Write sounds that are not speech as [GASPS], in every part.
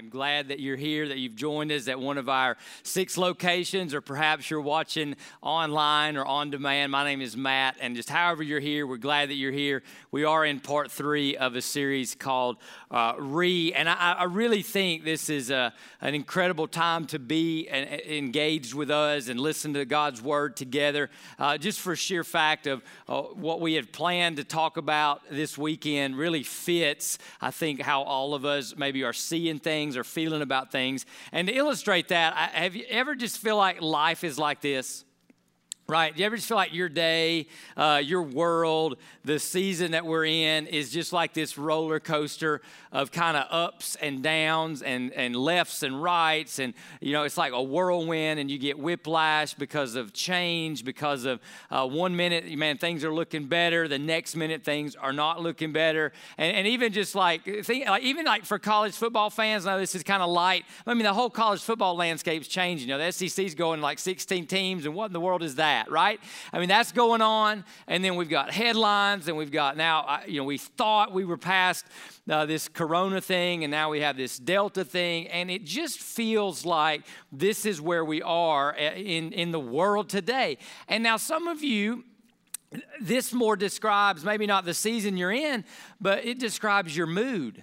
I'm glad that you're here, that you've joined us at one of our six locations, or perhaps you're watching online or on demand. My name is Matt, and just however you're here, we're glad that you're here. We are in part three of a series called uh, Re, and I, I, really think this is a, an incredible time to be engaged with us and listen to God's word together, uh, just for sheer fact of uh, what we had planned to talk about this weekend really fits, I think, how all of us maybe are seeing things or feeling about things. And to illustrate that, have you ever just feel like life is like this? Right? Do you ever just feel like your day, uh, your world, the season that we're in is just like this roller coaster of kind of ups and downs and, and lefts and rights. And, you know, it's like a whirlwind and you get whiplash because of change, because of uh, one minute, man, things are looking better. The next minute, things are not looking better. And, and even just like, think, like, even like for college football fans, now this is kind of light. I mean, the whole college football landscape's changing. You know, the SEC's going like 16 teams, and what in the world is that? That, right? I mean, that's going on. And then we've got headlines, and we've got now, you know, we thought we were past uh, this corona thing, and now we have this delta thing. And it just feels like this is where we are uh, in, in the world today. And now, some of you, this more describes maybe not the season you're in, but it describes your mood.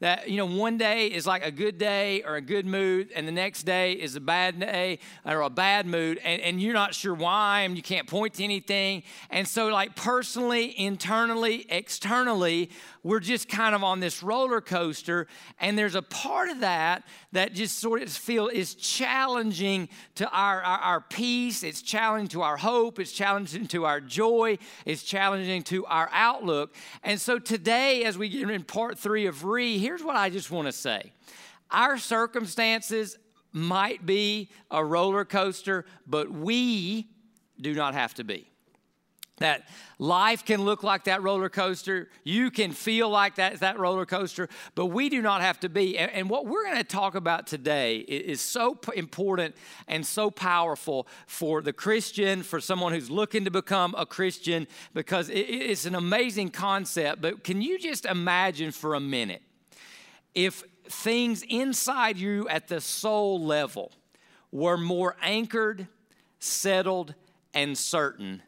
That, you know, one day is like a good day or a good mood, and the next day is a bad day or a bad mood, and, and you're not sure why, and you can't point to anything. And so, like, personally, internally, externally, we're just kind of on this roller coaster, and there's a part of that that just sort of feel is challenging to our, our, our peace, it's challenging to our hope, it's challenging to our joy, it's challenging to our outlook. And so today, as we get in part three of Re, here's what I just want to say. Our circumstances might be a roller coaster, but we do not have to be that life can look like that roller coaster. You can feel like that, that roller coaster, but we do not have to be. And, what we're going to talk about today is, so important and so powerful for the Christian, for someone who's looking to become a Christian, because it, it's an amazing concept. But can you just imagine for a minute if things inside you at the soul level were more anchored, settled, and certain?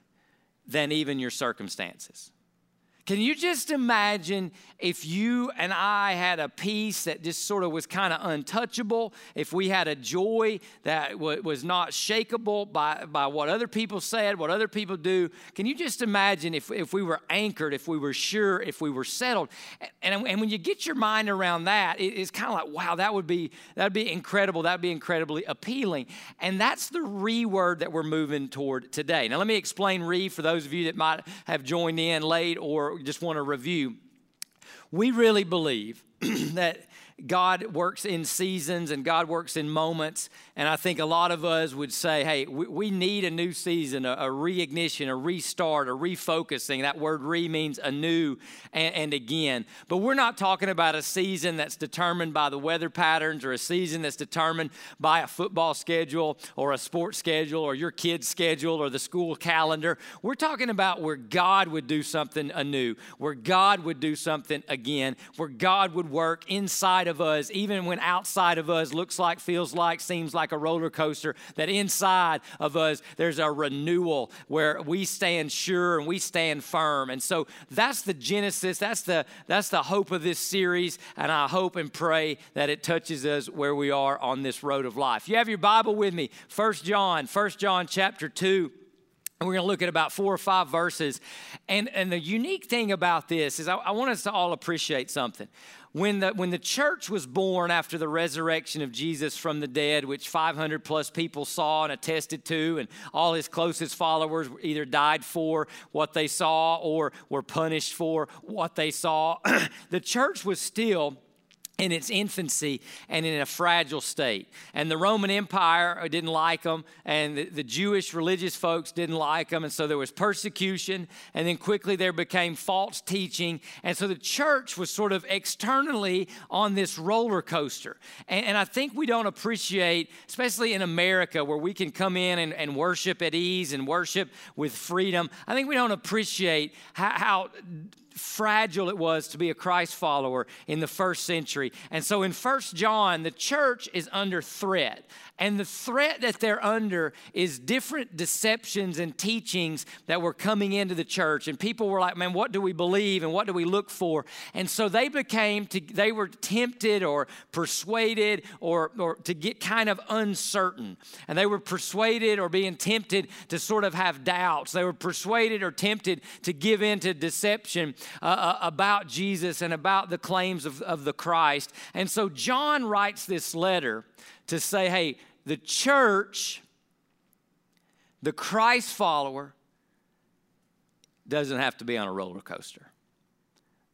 Than even your circumstances. Can you just imagine if you and I had a peace that just sort of was kind of untouchable, if we had a joy that w- was not shakable by, by what other people said, what other people do? Can you just imagine if, if we were anchored, if we were sure, if we were settled? And, and when you get your mind around that, it, it's kind of like, wow, that would be that would be incredible. That would be incredibly appealing. And that's the re word that we're moving toward today. Now, let me explain re for those of you that might have joined in late or just want to review. We really believe [CLEARS THROAT] that God works in seasons and God works in moments. And I think a lot of us would say, hey, we, we need a new season, a, a, reignition, a restart, a refocusing. That word re means anew and, and again. But we're not talking about a season that's determined by the weather patterns or a season that's determined by a football schedule or a sports schedule or your kid's schedule or the school calendar. We're talking about where God would do something anew, where God would do something again, where God would work inside of us, even when outside of us looks like, feels like, seems like a roller coaster, that inside of us there's a renewal where we stand sure and we stand firm. And so that's the genesis, that's the that's the hope of this series, and I hope and pray that it touches us where we are on this road of life. You have your Bible with me, First John, First John chapter 2. And we're going to look at about four or five verses. And, and the unique thing about this is I, I want us to all appreciate something when the, when the church was born after the resurrection of Jesus from the dead, which 500 plus people saw and attested to, and all his closest followers either died for what they saw or were punished for what they saw, [CLEARS THROAT] the church was still in its infancy and in a fragile state. And the Roman Empire uh, didn't like them, and the, the, Jewish religious folks didn't like them, and so there was persecution, and then quickly there became false teaching. And so the church was sort of externally on this roller coaster. And, and I think we don't appreciate, especially in America where we can come in and, and worship at ease and worship with freedom, I think we don't appreciate how, how fragile it was to be a Christ follower in the first century. And so in First John, the church is under threat. And the threat that they're under is different deceptions and teachings that were coming into the church. And people were like, man, what do we believe and what do we look for? And so they became, to, they were tempted or persuaded or, or to get kind of uncertain. And they were persuaded or being tempted to sort of have doubts. They were persuaded or tempted to give in to deception uh, uh about Jesus and about the claims of, of the Christ. And so John writes this letter to say, hey, the church, the Christ follower, doesn't have to be on a roller coaster.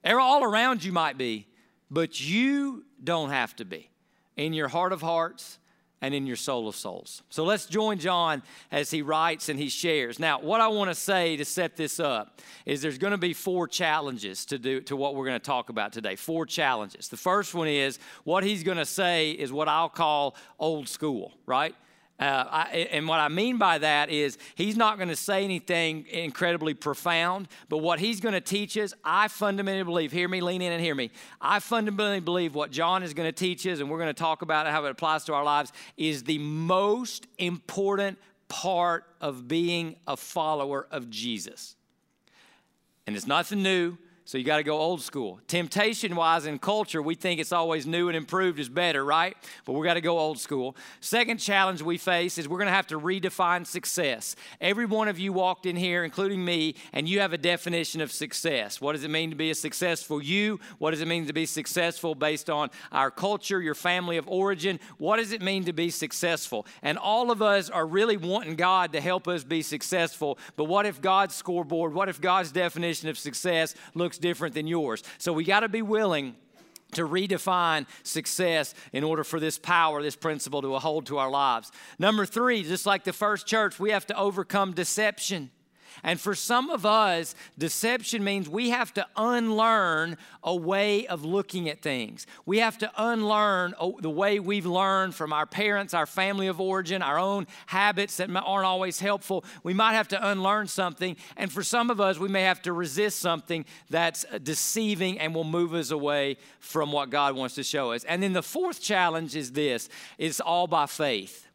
All around you might be, but you don't have to be. In your heart of hearts, and in your soul of souls. So let's join John as he writes and he shares. Now, what I want to say to set this up is there's going to be four challenges to do to what we're going to talk about today. Four challenges. The first one is what he's going to say is what I'll call old school, right? Uh, I, and what I mean by that is he's not going to say anything incredibly profound, but what he's going to teach us, I fundamentally believe, hear me, lean in and hear me. I fundamentally believe what John is going to teach us, and we're going to talk about how it applies to our lives, is the most important part of being a follower of Jesus. And it's nothing new. So you got to go old school. Temptation wise in culture, we think it's always new and improved is better, right? But we got to go old school. Second challenge we face is we're going to have to redefine success. Every one of you walked in here, including me, and you have a definition of success. What does it mean to be a successful you? What does it mean to be successful based on our culture, your family of origin? What does it mean to be successful? And all of us are really wanting God to help us be successful. But what if God's scoreboard, what if God's definition of success looks looks different than yours. So we got to be willing to redefine success in order for this power, this principle to hold to our lives. Number three, just like the first church, we have to overcome deception. And for some of us, deception means we have to unlearn a way of looking at things. We have to unlearn the way we've learned from our parents, our family of origin, our own habits that aren't always helpful. We might have to unlearn something. And for some of us, we may have to resist something that's uh, deceiving and will move us away from what God wants to show us. And then the fourth challenge is this it's all by faith.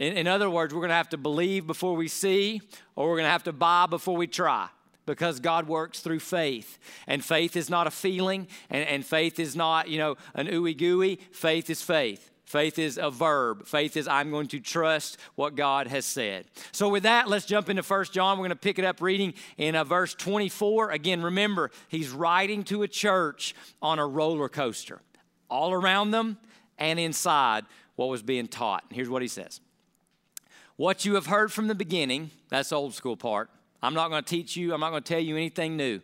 In, in other words, we're going to have to believe before we see, or we're going to have to buy before we try because God works through faith. And faith is not a feeling, and, and faith is not, you know, an ooey gooey. Faith is faith. Faith is a verb. Faith is I'm going to trust what God has said. So with that, let's jump into First John. We're going to pick it up reading in uh, verse 24. Again, remember, he's writing to a church on a roller coaster. All around them and inside what was being taught. And here's what he says. What you have heard from the beginning, that's the old school part. I'm not going to teach you, I'm not going to tell you anything new.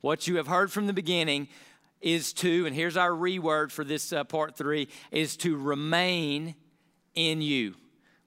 What you have heard from the beginning is to, and here's our reword for this uh, part three, is to remain in you.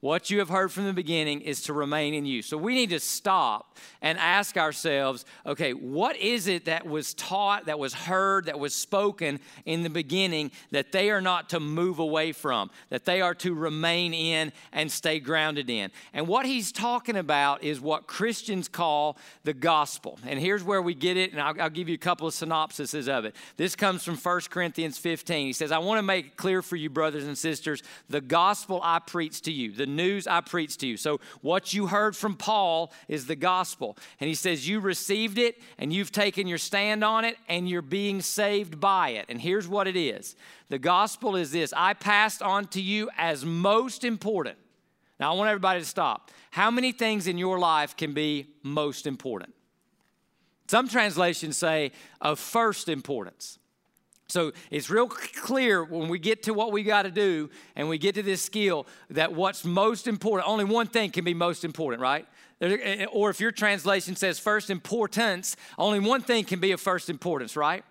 What you have heard from the beginning is to remain in you. So we need to stop and ask ourselves okay, what is it that was taught, that was heard, that was spoken in the beginning that they are not to move away from, that they are to remain in and stay grounded in? And what he's talking about is what Christians call the gospel. And here's where we get it, and I'll, I'll give you a couple of synopsises of it. This comes from 1 Corinthians 15. He says, I want to make it clear for you, brothers and sisters, the gospel I preach to you, the news I preach to you. So, what you heard from Paul is the gospel. And he says, You received it and you've taken your stand on it and you're being saved by it. And here's what it is the gospel is this I passed on to you as most important. Now, I want everybody to stop. How many things in your life can be most important? Some translations say of first importance. So it's real clear when we get to what we got to do and we get to this skill that what's most important, only one thing can be most important, right? Eh, eh, or if your translation says first importance, only one thing can be of first importance, right?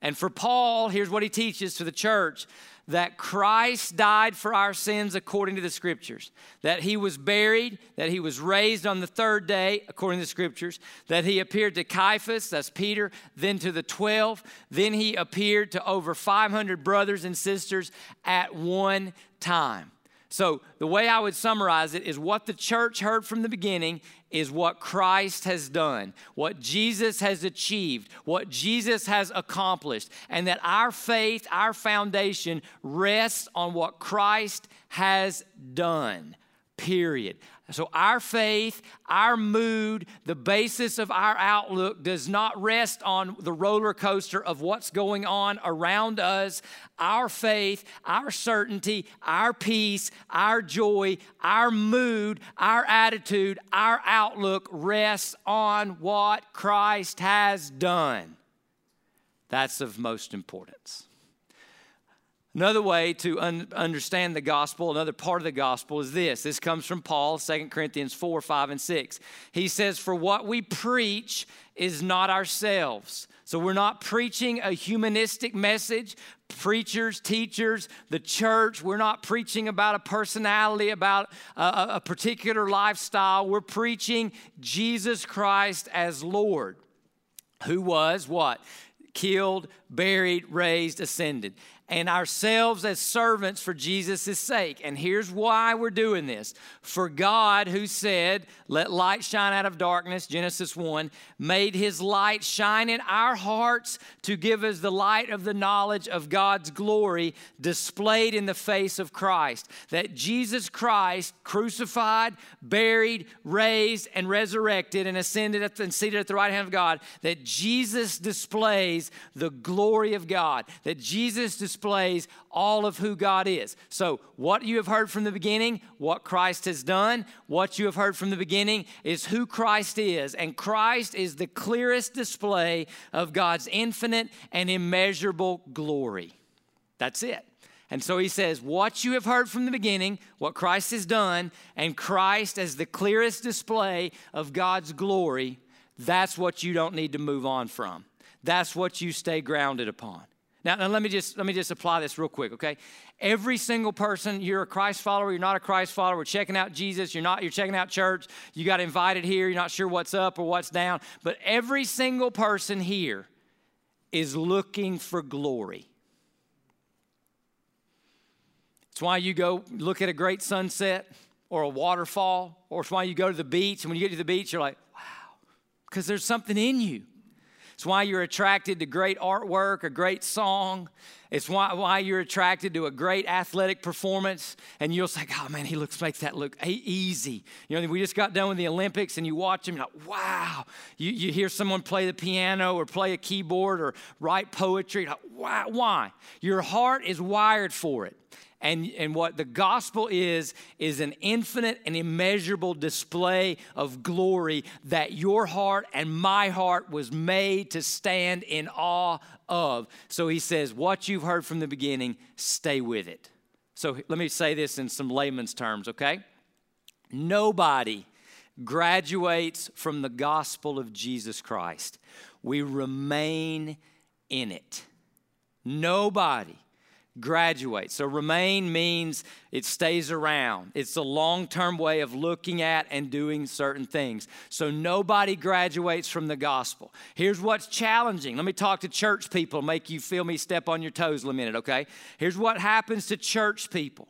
And for Paul, here's what he teaches to the church that Christ died for our sins according to the scriptures, that he was buried, that he was raised on the third day according to the scriptures, that he appeared to Cephas, that's Peter, then to the 12, then he appeared to over 500 brothers and sisters at one time. So, the way I would summarize it is what the church heard from the beginning is what Christ has done, what Jesus has achieved, what Jesus has accomplished, and that our faith, our foundation rests on what Christ has done. Period. So, our faith, our mood, the basis of our outlook does not rest on the roller coaster of what's going on around us. Our faith, our certainty, our peace, our joy, our mood, our attitude, our outlook rests on what Christ has done. That's of most importance. Another way to un- understand the gospel, another part of the gospel is this. This comes from Paul, 2 Corinthians 4, 5, and 6. He says, For what we preach is not ourselves. So we're not preaching a humanistic message. Preachers, teachers, the church, we're not preaching about a personality, about a, a particular lifestyle. We're preaching Jesus Christ as Lord, who was what? Killed, buried, raised, ascended and ourselves as servants for Jesus' sake. And here's why we're doing this. For God, who said, Let light shine out of darkness, Genesis 1, made his light shine in our hearts to give us the light of the knowledge of God's glory displayed in the face of Christ. That Jesus Christ, crucified, buried, raised, and resurrected, and ascended at the, and seated at the right hand of God, that Jesus displays the glory of God. That Jesus displays displays all of who God is. So, what you have heard from the beginning, what Christ has done, what you have heard from the beginning is who Christ is. And Christ is the clearest display of God's infinite and immeasurable glory. That's it. And so he says, What you have heard from the beginning, what Christ has done, and Christ as the clearest display of God's glory, that's what you don't need to move on from. That's what you stay grounded upon. Now, now, let me just let me just apply this real quick, okay? Every single person, you're a Christ follower, you're not a Christ follower, checking out Jesus, you're not, you're checking out church, you got invited here, you're not sure what's up or what's down, but every single person here is looking for glory. It's why you go look at a great sunset or a waterfall, or it's why you go to the beach, and when you get to the beach, you're like, wow, because there's something in you. It's why you're attracted to great artwork, a great song. It's why, why you're attracted to a great athletic performance. And you'll say, oh man, he looks makes that look easy. You know, we just got done with the Olympics and you watch him, you're like, wow. You, you hear someone play the piano or play a keyboard or write poetry. Like, why? Why? Your heart is wired for it. And, and what the gospel is, is an infinite and immeasurable display of glory that your heart and my heart was made to stand in awe of. So he says, What you've heard from the beginning, stay with it. So let me say this in some layman's terms, okay? Nobody graduates from the gospel of Jesus Christ. We remain in it. Nobody graduate. So remain means it stays around. It's a long term way of looking at and doing certain things. So nobody graduates from the gospel. Here's what's challenging. Let me talk to church people, make you feel me step on your toes a minute, okay? Here's what happens to church people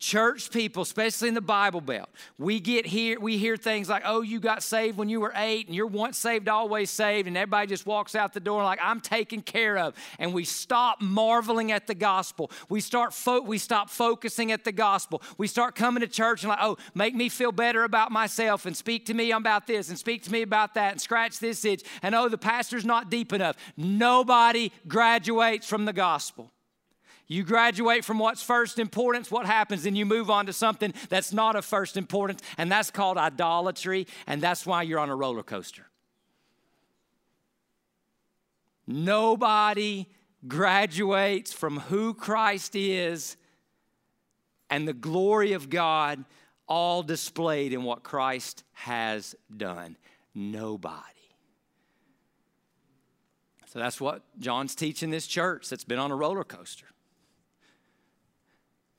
church people, especially in the Bible Belt, we get here, we hear things like, oh, you got saved when you were eight, and you're once saved, always saved, and everybody just walks out the door like, I'm taken care of. And we stop marveling at the gospel. We start fo- we stop focusing at the gospel. We start coming to church and like, oh, make me feel better about myself and speak to me about this and speak to me about that and scratch this itch. And oh, the pastor's not deep enough. Nobody graduates from the gospel. You graduate from what's first importance, what happens? Then you move on to something that's not of first importance, and that's called idolatry, and that's why you're on a roller coaster. Nobody graduates from who Christ is and the glory of God, all displayed in what Christ has done. Nobody. So that's what John's teaching this church that's been on a roller coaster.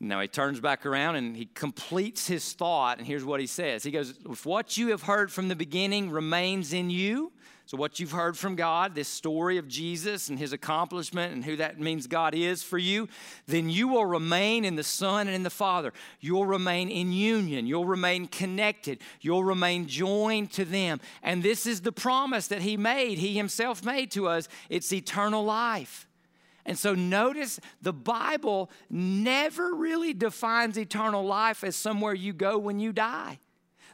Now he turns back around and he completes his thought, and here's what he says He goes, If what you have heard from the beginning remains in you, so, what you've heard from God, this story of Jesus and his accomplishment and who that means God is for you, then you will remain in the Son and in the Father. You'll remain in union. You'll remain connected. You'll remain joined to them. And this is the promise that he made, he himself made to us it's eternal life. And so notice the Bible never really defines eternal life as somewhere you go when you die.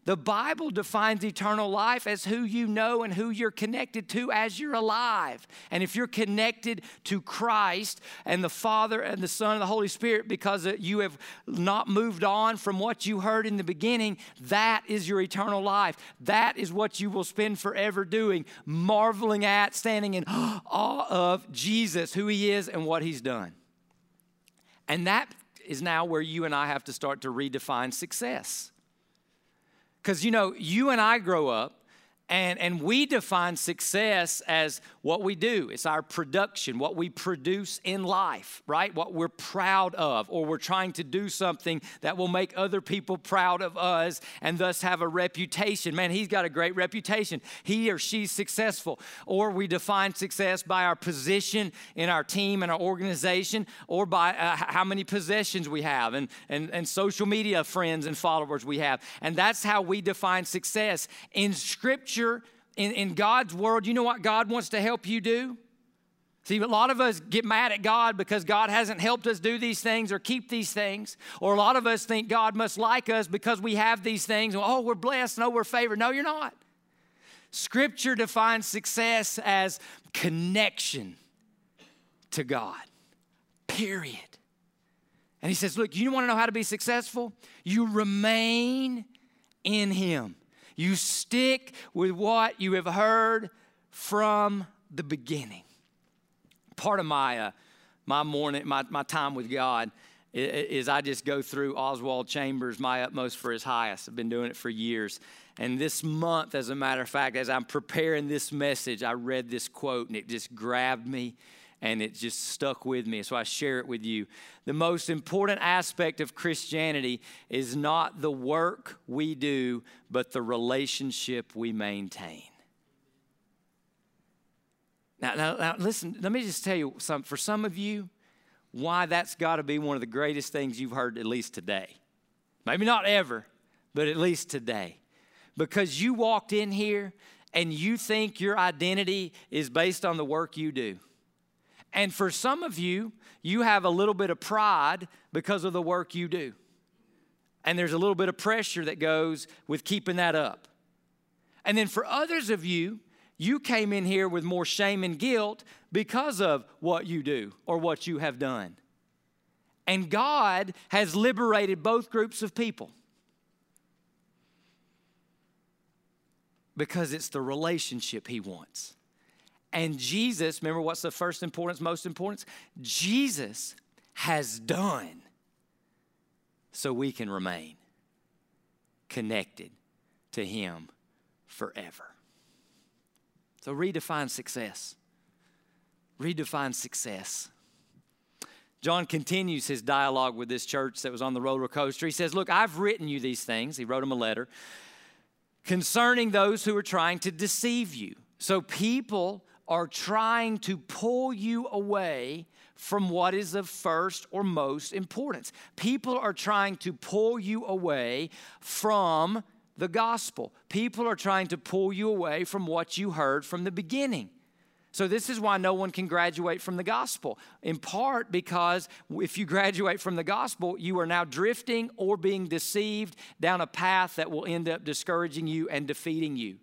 The Bible defines eternal life as who you know and who you're connected to as you're alive. And if you're connected to Christ and the Father and the Son and the Holy Spirit because you have not moved on from what you heard in the beginning, that is your eternal life. That is what you will spend forever doing, marveling at, standing in [GASPS] awe of Jesus, who He is, and what He's done. And that is now where you and I have to start to redefine success. Because, you know, you and I grow up and, and we define success as what we do. It's our production, what we produce in life, right? What we're proud of, or we're trying to do something that will make other people proud of us and thus have a reputation. Man, he's got a great reputation. He or she's successful. Or we define success by our position in our team and our organization, or by uh, how many possessions we have and, and, and social media friends and followers we have. And that's how we define success. In In, in God's world, you know what God wants to help you do? See, a lot of us get mad at God because God hasn't helped us do these things or keep these things. Or a lot of us think God must like us because we have these things. Oh, we're blessed. No, we're favored. No, you're not. Scripture defines success as connection to God, period. And he says, Look, you want to know how to be successful? You remain in Him. You stick with what you have heard from the beginning. Part of my, uh, my morning, my, my time with God is I just go through Oswald Chambers, My Utmost for His Highest. I've been doing it for years. And this month, as a matter of fact, as I'm preparing this message, I read this quote and it just grabbed me and it just stuck with me. So I share it with you. The most important aspect of Christianity is not the work we do, but the relationship we maintain. Now, now, now listen, let me just tell you some, for some of you, why that's got to be one of the greatest things you've heard, at least today. Maybe not ever, but at least today. Because you walked in here and you think your identity is based on the work you do. And for some of you, you have a little bit of pride because of the work you do. And there's a little bit of pressure that goes with keeping that up. And then for others of you, you came in here with more shame and guilt because of what you do or what you have done. And God has liberated both groups of people because it's the relationship He wants. And Jesus, remember what's the first importance, most importance? Jesus has done so we can remain connected to Him forever. So redefine success. Redefine success. John continues his dialogue with this church that was on the roller coaster. He says, Look, I've written you these things. He wrote him a letter concerning those who are trying to deceive you. So people are trying to pull you away from what is of first or most importance. People are trying to pull you away from the gospel. People are trying to pull you away from what you heard from the beginning. So, this is why no one can graduate from the gospel, in part because if you graduate from the gospel, you are now drifting or being deceived down a path that will end up discouraging you and defeating you.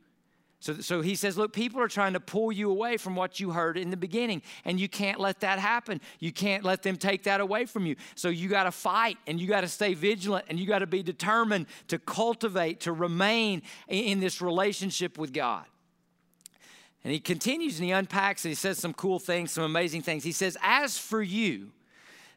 So, so he says, Look, people are trying to pull you away from what you heard in the beginning, and you can't let that happen. You can't let them take that away from you. So you got to fight and you got to stay vigilant and you got to be determined to cultivate, to remain in this relationship with God. And he continues and he unpacks and he says some cool things, some amazing things. He says, As for you,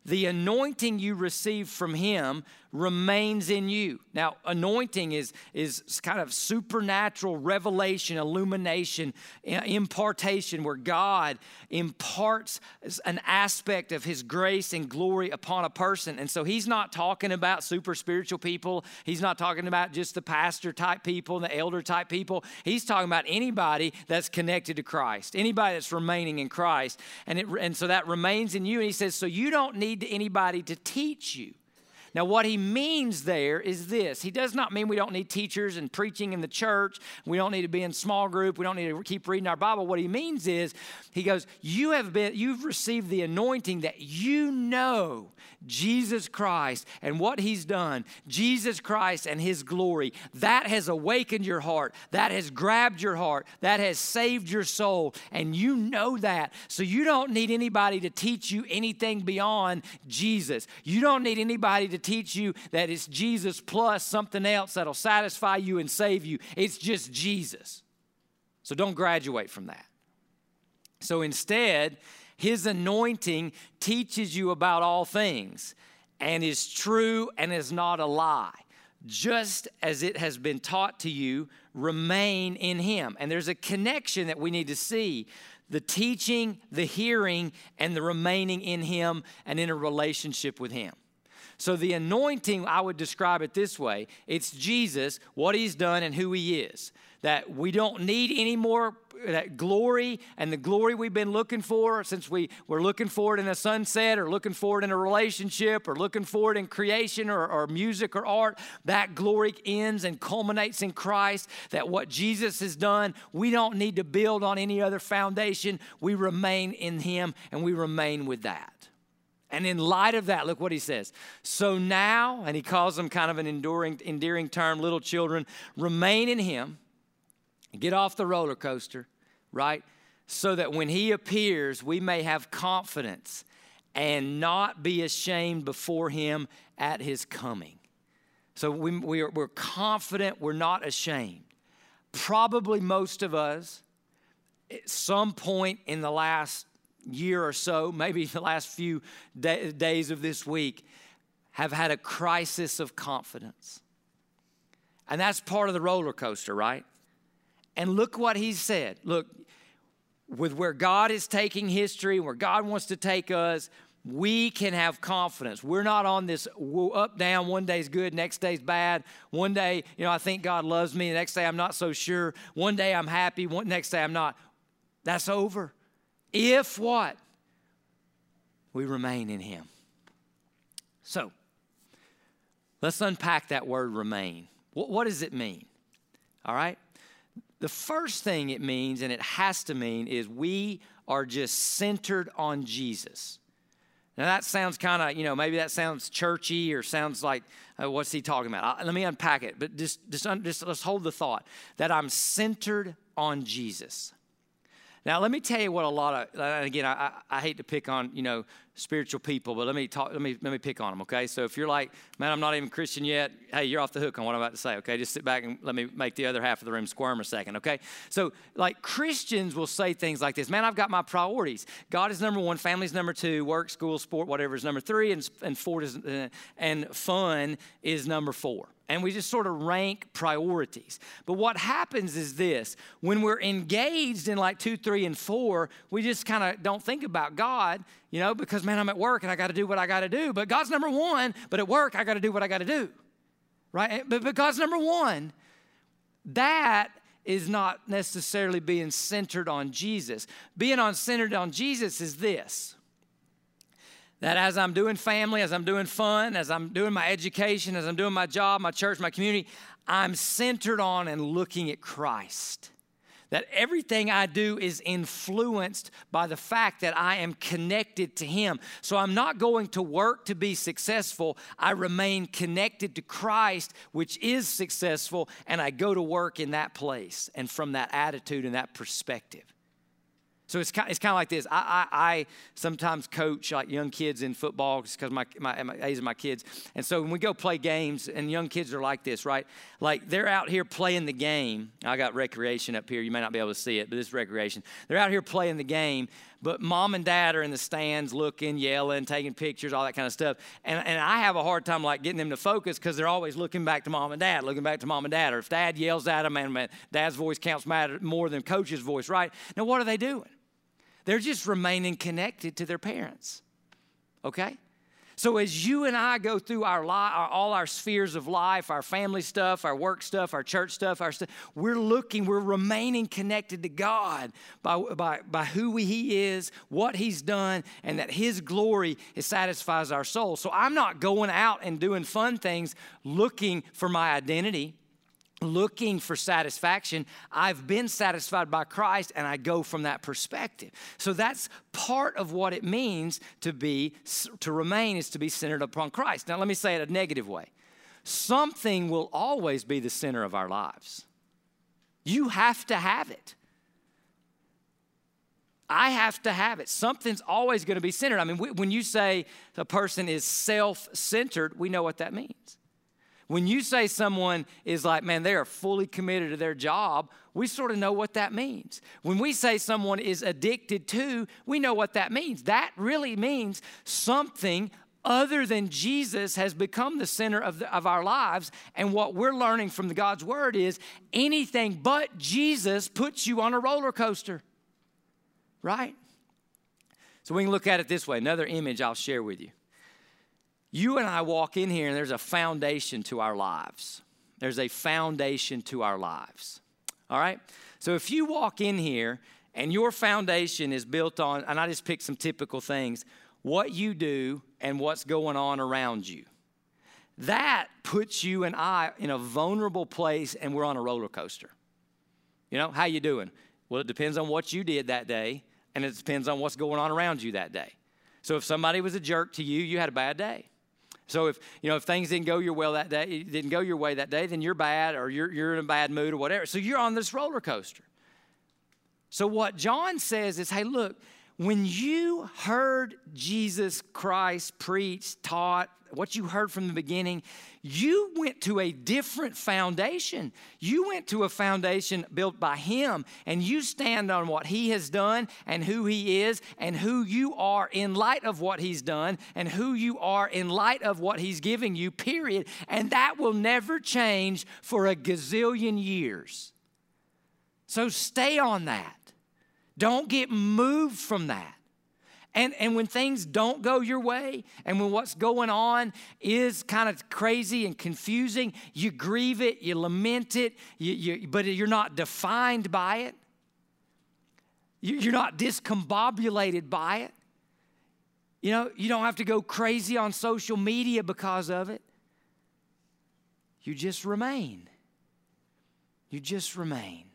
the anointing you receive from him remains in you. Now, anointing is, is kind of supernatural revelation, illumination, impartation, where God imparts an aspect of his grace and glory upon a person. And so he's not talking about super spiritual people. He's not talking about just the pastor type people, the elder type people. He's talking about anybody that's connected to Christ, anybody that's remaining in Christ. And, it, and so that remains in you. And he says, so you don't need anybody to teach you. Now, what he means there is this He does not mean we don't need teachers and preaching in the church. We don't need to be in small group. We don't need to keep reading our Bible. What he means is, he goes, You have been, you've received the anointing that you know Jesus Christ and what he's done, Jesus Christ and his glory. That has awakened your heart. That has grabbed your heart. That has saved your soul. And you know that. So you don't need anybody to teach you anything beyond Jesus. You don't need anybody to teach you that it's Jesus plus something else that'll satisfy you and save you. It's just Jesus. So don't graduate from that. So instead, his anointing teaches you about all things and is true and is not a lie. Just as it has been taught to you, remain in him. And there's a connection that we need to see the teaching, the hearing, and the remaining in him and in a relationship with him. So, the anointing, I would describe it this way. It's Jesus, what he's done, and who he is. That we don't need any more uh, that glory and the glory we've been looking for since we were looking for it in a sunset or looking for it in a relationship or looking for it in creation or, or music or art that glory ends and culminates in christ. That what jesus has done we don't need to build on any other foundation. We remain in him and we remain with that and in light of that, look what he says. So now, and he calls them kind of an enduring, endearing term, little children, remain in him, get off the roller coaster, right? So that when he appears, we may have confidence and not be ashamed before him at his coming. So we, we are, we're confident, we're not ashamed. Probably most of us, at some point in the last year or so, maybe the last few day, days of this week, have had a crisis of confidence. And that's part of the roller coaster, right? And look what he said. Look, with where God is taking history, where God wants to take us, we can have confidence. We're not on this up down. One day's good, next day's bad. One day, you know, I think God loves me. The next day, I'm not so sure. One day, I'm happy. One next day, I'm not. That's over. If what? We remain in Him. So, let's unpack that word remain. What, what does it mean? All right? The first thing it means, and it has to mean, is we are just centered on Jesus. Now that sounds kind of, you know, maybe that sounds churchy or sounds like, uh, what's he talking about? Uh, let me unpack it, but just, just, just let's hold the thought that I'm centered on Jesus. Now, let me tell you what a lot of, again, I, I, hate to pick on, you know, spiritual people, but let me talk, let me, let me pick on them, okay? So if you're like, man, I'm not even Christian yet, hey, you're off the hook on what I'm about to say, okay? Just sit back and let me make the other half of the room squirm a second, okay? So, like, Christians will say things like this, man, I've got my priorities. God is number one, family's number two, work, school, sport, whatever is number three, and, and, four is, uh, and fun is number four and we just sort of rank priorities. But what happens is this when we're engaged in like two, three, and four, we just kind of don't think about God, you know, because man, I'm at work and I got to do what I got to do. But God's number one, but at work, I got to do what I got to do, right? But, God's number one. That is not necessarily being centered on Jesus. Being on centered on Jesus is this that as I'm doing family, as I'm doing fun, as I'm doing my education, as I'm doing my job, my church, my community, I'm centered on and looking at Christ. That everything I do is influenced by the fact that I am connected to Him. So I'm not going to work to be successful. I remain connected to Christ, which is successful, and I go to work in that place and from that attitude and that perspective. So it's kind, it's kind of like this. I, I, I, sometimes coach like young kids in football because my, my, my age my kids. And so when we go play games, and young kids are like this, right? Like they're out here playing the game. I got recreation up here. You may not be able to see it, but this recreation. They're out here playing the game, but mom and dad are in the stands looking, yelling, taking pictures, all that kind of stuff. And, and I have a hard time like getting them to focus because they're always looking back to mom and dad, looking back to mom and dad. Or if dad yells at them, and dad's voice counts more than coach's voice, right? Now, what are they doing? They're just remaining connected to their parents. Okay? So as you and I go through our, li- our, all our spheres of life, our family stuff, our work stuff, our church stuff, our stuff, we're looking, we're remaining connected to God by, by, by who He is, what He's done, and that His glory satisfies our soul. So I'm not going out and doing fun things looking for my identity looking for satisfaction. I've been satisfied by Christ and I go from that perspective. So that's part of what it means to be to remain is to be centered upon Christ. Now let me say it a negative way. Something will always be the center of our lives. You have to have it. I have to have it. Something's always going to be centered. I mean, when you say a person is self centered, we know what that means. When you say someone is like, man, they are fully committed to their job, we sort of know what that means. When we say someone is addicted to, we know what that means. That really means something other than Jesus has become the center of, the, of our lives. And what we're learning from the God's word is anything but Jesus puts you on a roller coaster, right? So we can look at it this way. Another image I'll share with you. You and I walk in here, and there's a foundation to our lives. There's a foundation to our lives. All right? So if you walk in here and your foundation is built on, and I just picked some typical things, what you do and what's going on around you. That puts you and I in a vulnerable place and we're on a roller coaster. You know, how you doing? Well, it depends on what you did that day and it depends on what's going on around you that day. So if somebody was a jerk to you, you had a bad day. So if you know if things didn't go your well that day, didn't go your way that day, then you're bad or you're you're in a bad mood or whatever. So you're on this roller coaster. So what John says is, hey, look, when you heard Jesus Christ preach, taught, what you heard from the beginning, you went to a different foundation. You went to a foundation built by Him, and you stand on what He has done and who He is and who you are in light of what He's done and who you are in light of what He's giving you, period. And that will never change for a gazillion years. So stay on that. Don't get moved from that. And, and when things don't go your way, and when what's going on is kind of crazy and confusing, you grieve it, you lament it, you, you, but you're not defined by it. You're not discombobulated by it. You know, you don't have to go crazy on social media because of it. You just remain. You just remain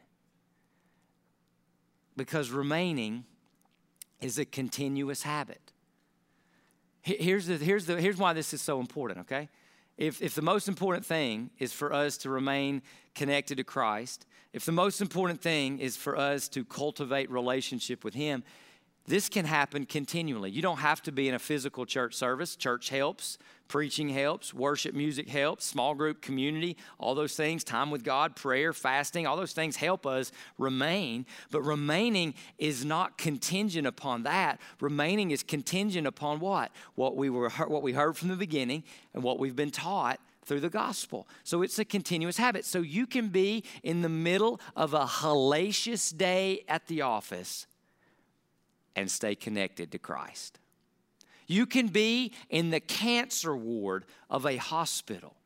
because remaining is a continuous habit. Here's, the, here's, the, here's why this is so important, okay? If, if the most important thing is for us to remain connected to Christ, if the most important thing is for us to cultivate relationship with Him, this can happen continually. You don't have to be in a physical church service. Church helps, preaching helps, worship music helps, small group community, all those things, time with God, prayer, fasting, all those things help us remain. But remaining is not contingent upon that. Remaining is contingent upon what? What we were what we heard from the beginning and what we've been taught through the gospel. So it's a continuous habit. So you can be in the middle of a hellacious day at the office and stay connected to Christ. You can be in the cancer ward of a hospital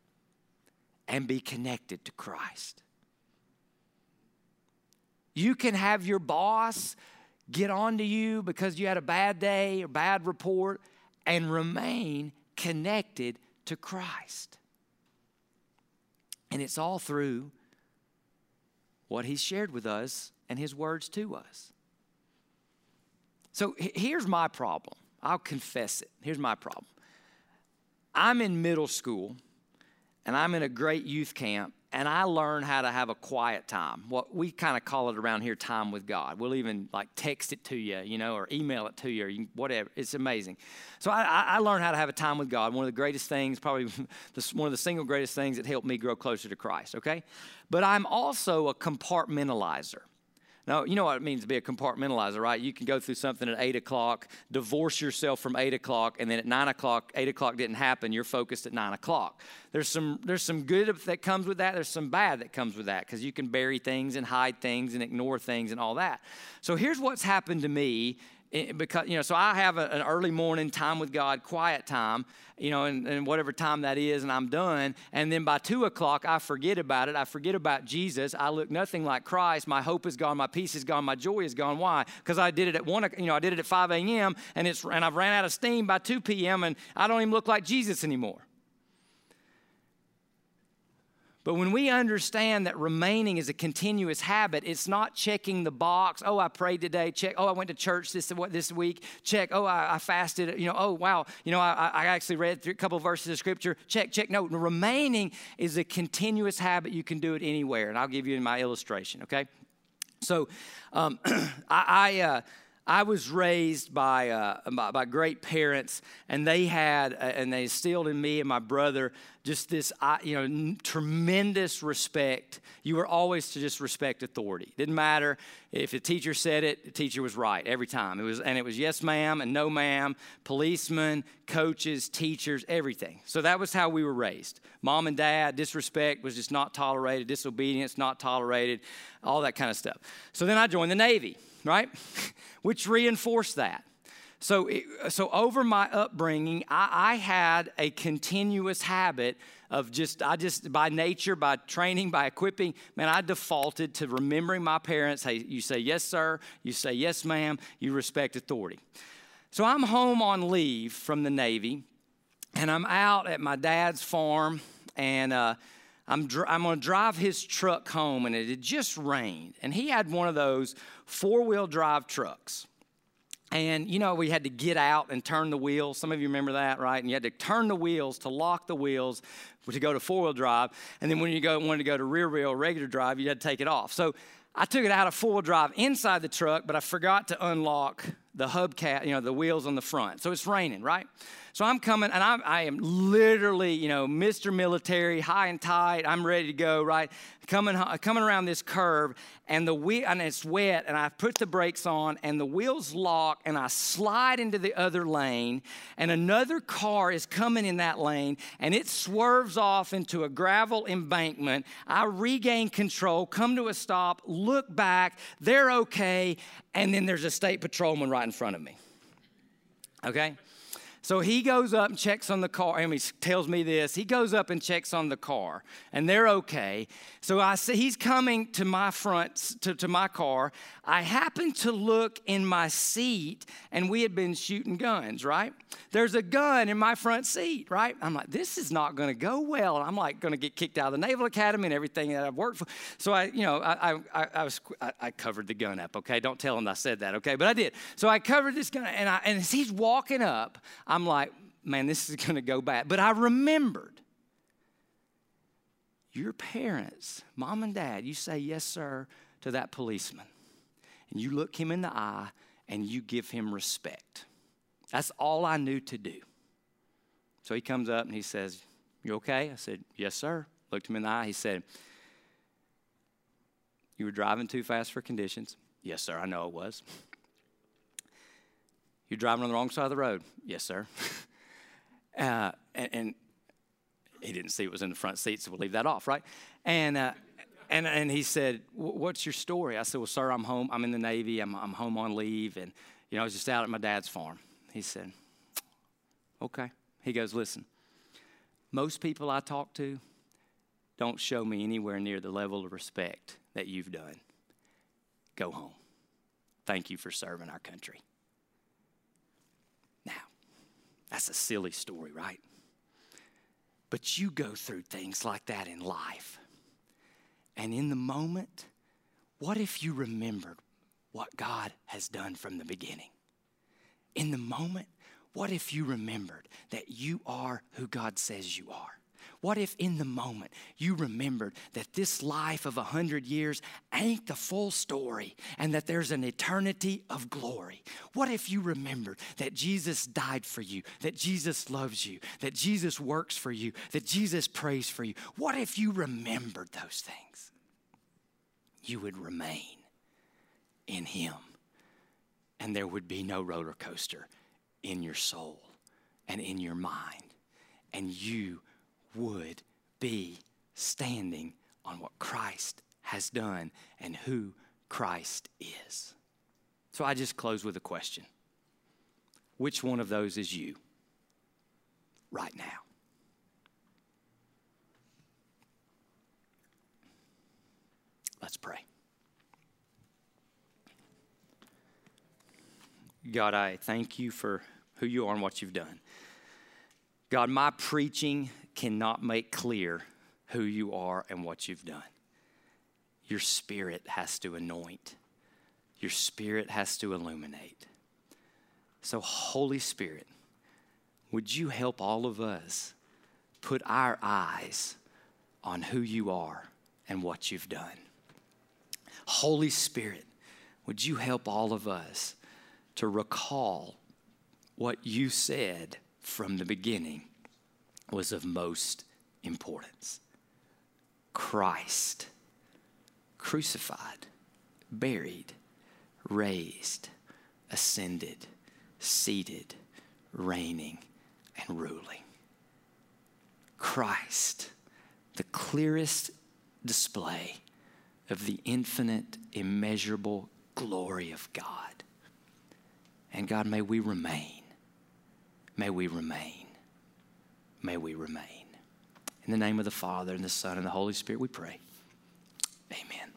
and be connected to Christ. You can have your boss get on to you because you had a bad day or bad report and remain connected to Christ. And it's all through what He's shared with us and His words to us. So here's my problem. I'll confess it. Here's my problem. I'm in middle school and I'm in a great youth camp and I learn how to have a quiet time. What we kind of call it around here time with God. We'll even like text it to you, you know, or email it to you or whatever. It's amazing. So I, I learned how to have a time with God. One of the greatest things, probably [LAUGHS] one of the single greatest things that helped me grow closer to Christ, okay? But I'm also a compartmentalizer. No, you know what it means to be a compartmentalizer, right? You can go through something at 8 o'clock, divorce yourself from 8 o'clock, and then at 9 o'clock, 8 o'clock didn't happen, you're focused at 9 o'clock. There's some, there's some good that comes with that, there's some bad that comes with that, because you can bury things and hide things and ignore things and all that. So here's what's happened to me Eh, because you know so i have a, an early morning time with god quiet time you know and, and, whatever time that is and i'm done. And then by two o'clock i forget about it. I forget about jesus. I look nothing like christ. My hope is gone. My peace is gone. My joy is gone. Why? Because i did it at one you know i did it at 5 a.m and it's and i've ran out of steam by 2 p.m and i don't even look like jesus anymore but when we understand that remaining is a continuous habit, it's not checking the box. Oh, I prayed today. Check. Oh, I went to church this this week. Check. Oh, I, I fasted. You know. Oh, wow. You know, I, I actually read a couple of verses of scripture. Check. Check. No, remaining is a continuous habit. You can do it anywhere, and I'll give you my illustration. Okay. So, um, [CLEARS THROAT] I. I uh, I was raised by, uh, by, by, great parents, and they had, uh, and they instilled in me and my brother just this, uh, you know, n- tremendous respect. You were always to just respect authority. Didn't matter if the teacher said it, the teacher was right every time. It was, and it was yes, ma'am, and no, ma'am. Policemen, coaches, teachers, everything. So that was how we were raised. Mom and dad, disrespect was just not tolerated. Disobedience not tolerated. All that kind of stuff. So then I joined the Navy right? [LAUGHS] Which reinforced that. So, so over my upbringing, I, I, had a continuous habit of just, I just, by nature, by training, by equipping, man, I defaulted to remembering my parents. Hey, you say yes, sir. You say yes, ma'am. You respect authority. So I'm home on leave from the Navy, and I'm out at my dad's farm, and uh, I'm, dr- I'm going to drive his truck home, and it had just rained. And he had one of those four wheel drive trucks. And you know, we had to get out and turn the wheels. Some of you remember that, right? And you had to turn the wheels to lock the wheels to go to four wheel drive. And then when you go, wanted to go to rear wheel, regular drive, you had to take it off. So I took it out of four wheel drive inside the truck, but I forgot to unlock the hubcap, you know, the wheels on the front. So it's raining, right? So I'm coming, and I'm, I am literally, you know, Mr. Military, high and tight. I'm ready to go, right? Coming, uh, coming around this curve, and the wheel, and it's wet, and I put the brakes on, and the wheels lock, and I slide into the other lane, and another car is coming in that lane, and it swerves off into a gravel embankment. I regain control, come to a stop, look back, they're okay, and then there's a state patrolman right in front of me. Okay? So he goes up and checks on the car. and he tells me this. He goes up and checks on the car, and they're okay. So I see he's coming to my front, to, to my car. I happen to look in my seat, and we had been shooting guns, right? There's a gun in my front seat, right? I'm like, this is not going to go well. I'm like going to get kicked out of the Naval Academy and everything that I've worked for. So I, you know, I, I, I was, I, I covered the gun up, okay? Don't tell him I said that, okay? But I did. So I covered this gun, and, I, and as he's walking up, I'm like, man, this is going to go bad. But I remembered your parents, mom and dad, you say yes, sir, to that policeman. And you look him in the eye and you give him respect. That's all I knew to do. So he comes up and he says, You okay? I said, Yes, sir. Looked him in the eye. He said, You were driving too fast for conditions. Yes, sir, I know it was. You're driving on the wrong side of the road. Yes, sir. [LAUGHS] uh, and, and, he didn't see it was in the front seat, so we'll leave that off, right? And, uh, and, and he said, What's your story? I said, Well, sir, I'm home. I'm in the Navy. I'm, I'm home on leave. And, you know, I was just out at my dad's farm. He said, Okay. He goes, Listen, most people I talk to don't show me anywhere near the level of respect that you've done. Go home. Thank you for serving our country. Now, that's a silly story, right? But you go through things like that in life. And in the moment, what if you remembered what God has done from the beginning? In the moment, what if you remembered that you are who God says you are? What if in the moment you remembered that this life of a hundred years ain't the full story and that there's an eternity of glory? What if you remembered that Jesus died for you, that Jesus loves you, that Jesus works for you, that Jesus prays for you? What if you remembered those things? You would remain in Him. And there would be no roller coaster in your soul and in your mind. And you would be standing on what Christ has done and who Christ is. So I just close with a question Which one of those is you right now? Let's pray. God, I thank you for who you are and what you've done. God, my preaching cannot make clear who you are and what you've done. Your spirit has to anoint, your spirit has to illuminate. So, Holy Spirit, would you help all of us put our eyes on who you are and what you've done? Holy Spirit, would you help all of us to recall what you said from the beginning was of most importance? Christ, crucified, buried, raised, ascended, seated, reigning, and ruling. Christ, the clearest display of the infinite, immeasurable glory of God. And God, may we remain. May we remain. May we remain. In the name of the Father, and the Son, and the Holy Spirit, we pray. Amen.